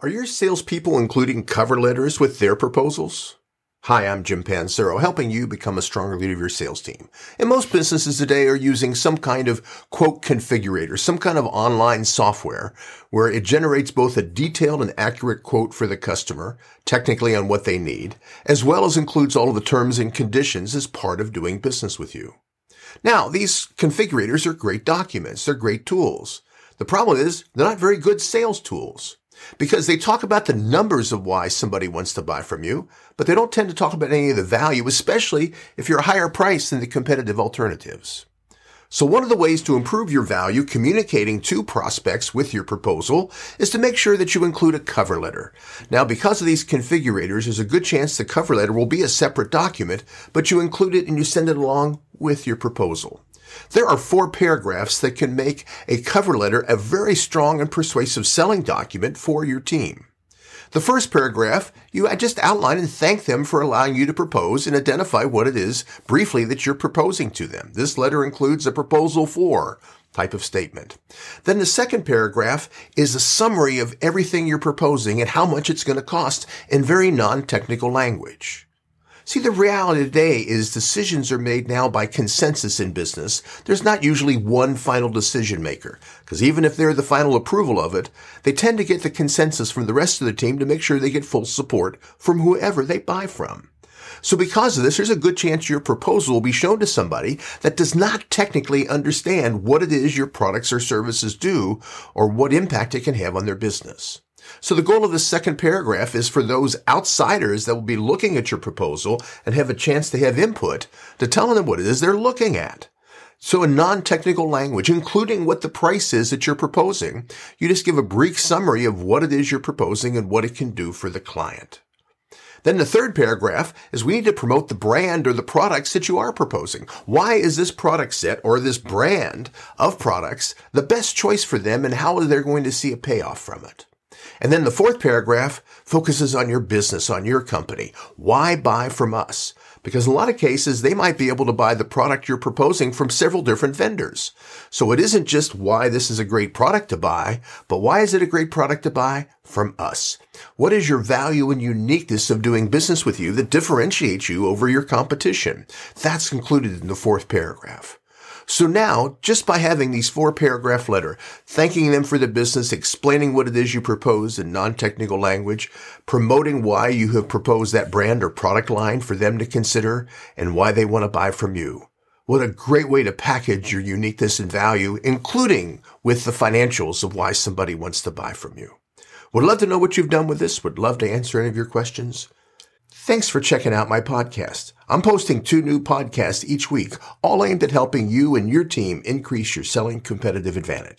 Are your salespeople including cover letters with their proposals? Hi, I'm Jim Pancero, helping you become a stronger leader of your sales team. And most businesses today are using some kind of quote configurator, some kind of online software where it generates both a detailed and accurate quote for the customer, technically on what they need, as well as includes all of the terms and conditions as part of doing business with you. Now, these configurators are great documents. They're great tools. The problem is they're not very good sales tools because they talk about the numbers of why somebody wants to buy from you, but they don't tend to talk about any of the value, especially if you're a higher price than the competitive alternatives. So one of the ways to improve your value communicating to prospects with your proposal is to make sure that you include a cover letter. Now, because of these configurators, there's a good chance the cover letter will be a separate document, but you include it and you send it along with your proposal. There are four paragraphs that can make a cover letter a very strong and persuasive selling document for your team. The first paragraph, you just outline and thank them for allowing you to propose and identify what it is briefly that you're proposing to them. This letter includes a proposal for type of statement. Then the second paragraph is a summary of everything you're proposing and how much it's going to cost in very non-technical language. See, the reality today is decisions are made now by consensus in business. There's not usually one final decision maker, because even if they're the final approval of it, they tend to get the consensus from the rest of the team to make sure they get full support from whoever they buy from. So because of this, there's a good chance your proposal will be shown to somebody that does not technically understand what it is your products or services do or what impact it can have on their business. So the goal of the second paragraph is for those outsiders that will be looking at your proposal and have a chance to have input to tell them what it is they're looking at. So in non-technical language, including what the price is that you're proposing, you just give a brief summary of what it is you're proposing and what it can do for the client. Then the third paragraph is we need to promote the brand or the products that you are proposing. Why is this product set or this brand of products the best choice for them and how are they going to see a payoff from it? And then the fourth paragraph focuses on your business, on your company. Why buy from us? Because in a lot of cases, they might be able to buy the product you're proposing from several different vendors. So it isn't just why this is a great product to buy, but why is it a great product to buy from us? What is your value and uniqueness of doing business with you that differentiates you over your competition? That's included in the fourth paragraph. So now, just by having these four paragraph letter, thanking them for the business, explaining what it is you propose in non-technical language, promoting why you have proposed that brand or product line for them to consider and why they want to buy from you. What a great way to package your uniqueness and value, including with the financials of why somebody wants to buy from you. Would love to know what you've done with this. Would love to answer any of your questions. Thanks for checking out my podcast. I'm posting two new podcasts each week, all aimed at helping you and your team increase your selling competitive advantage.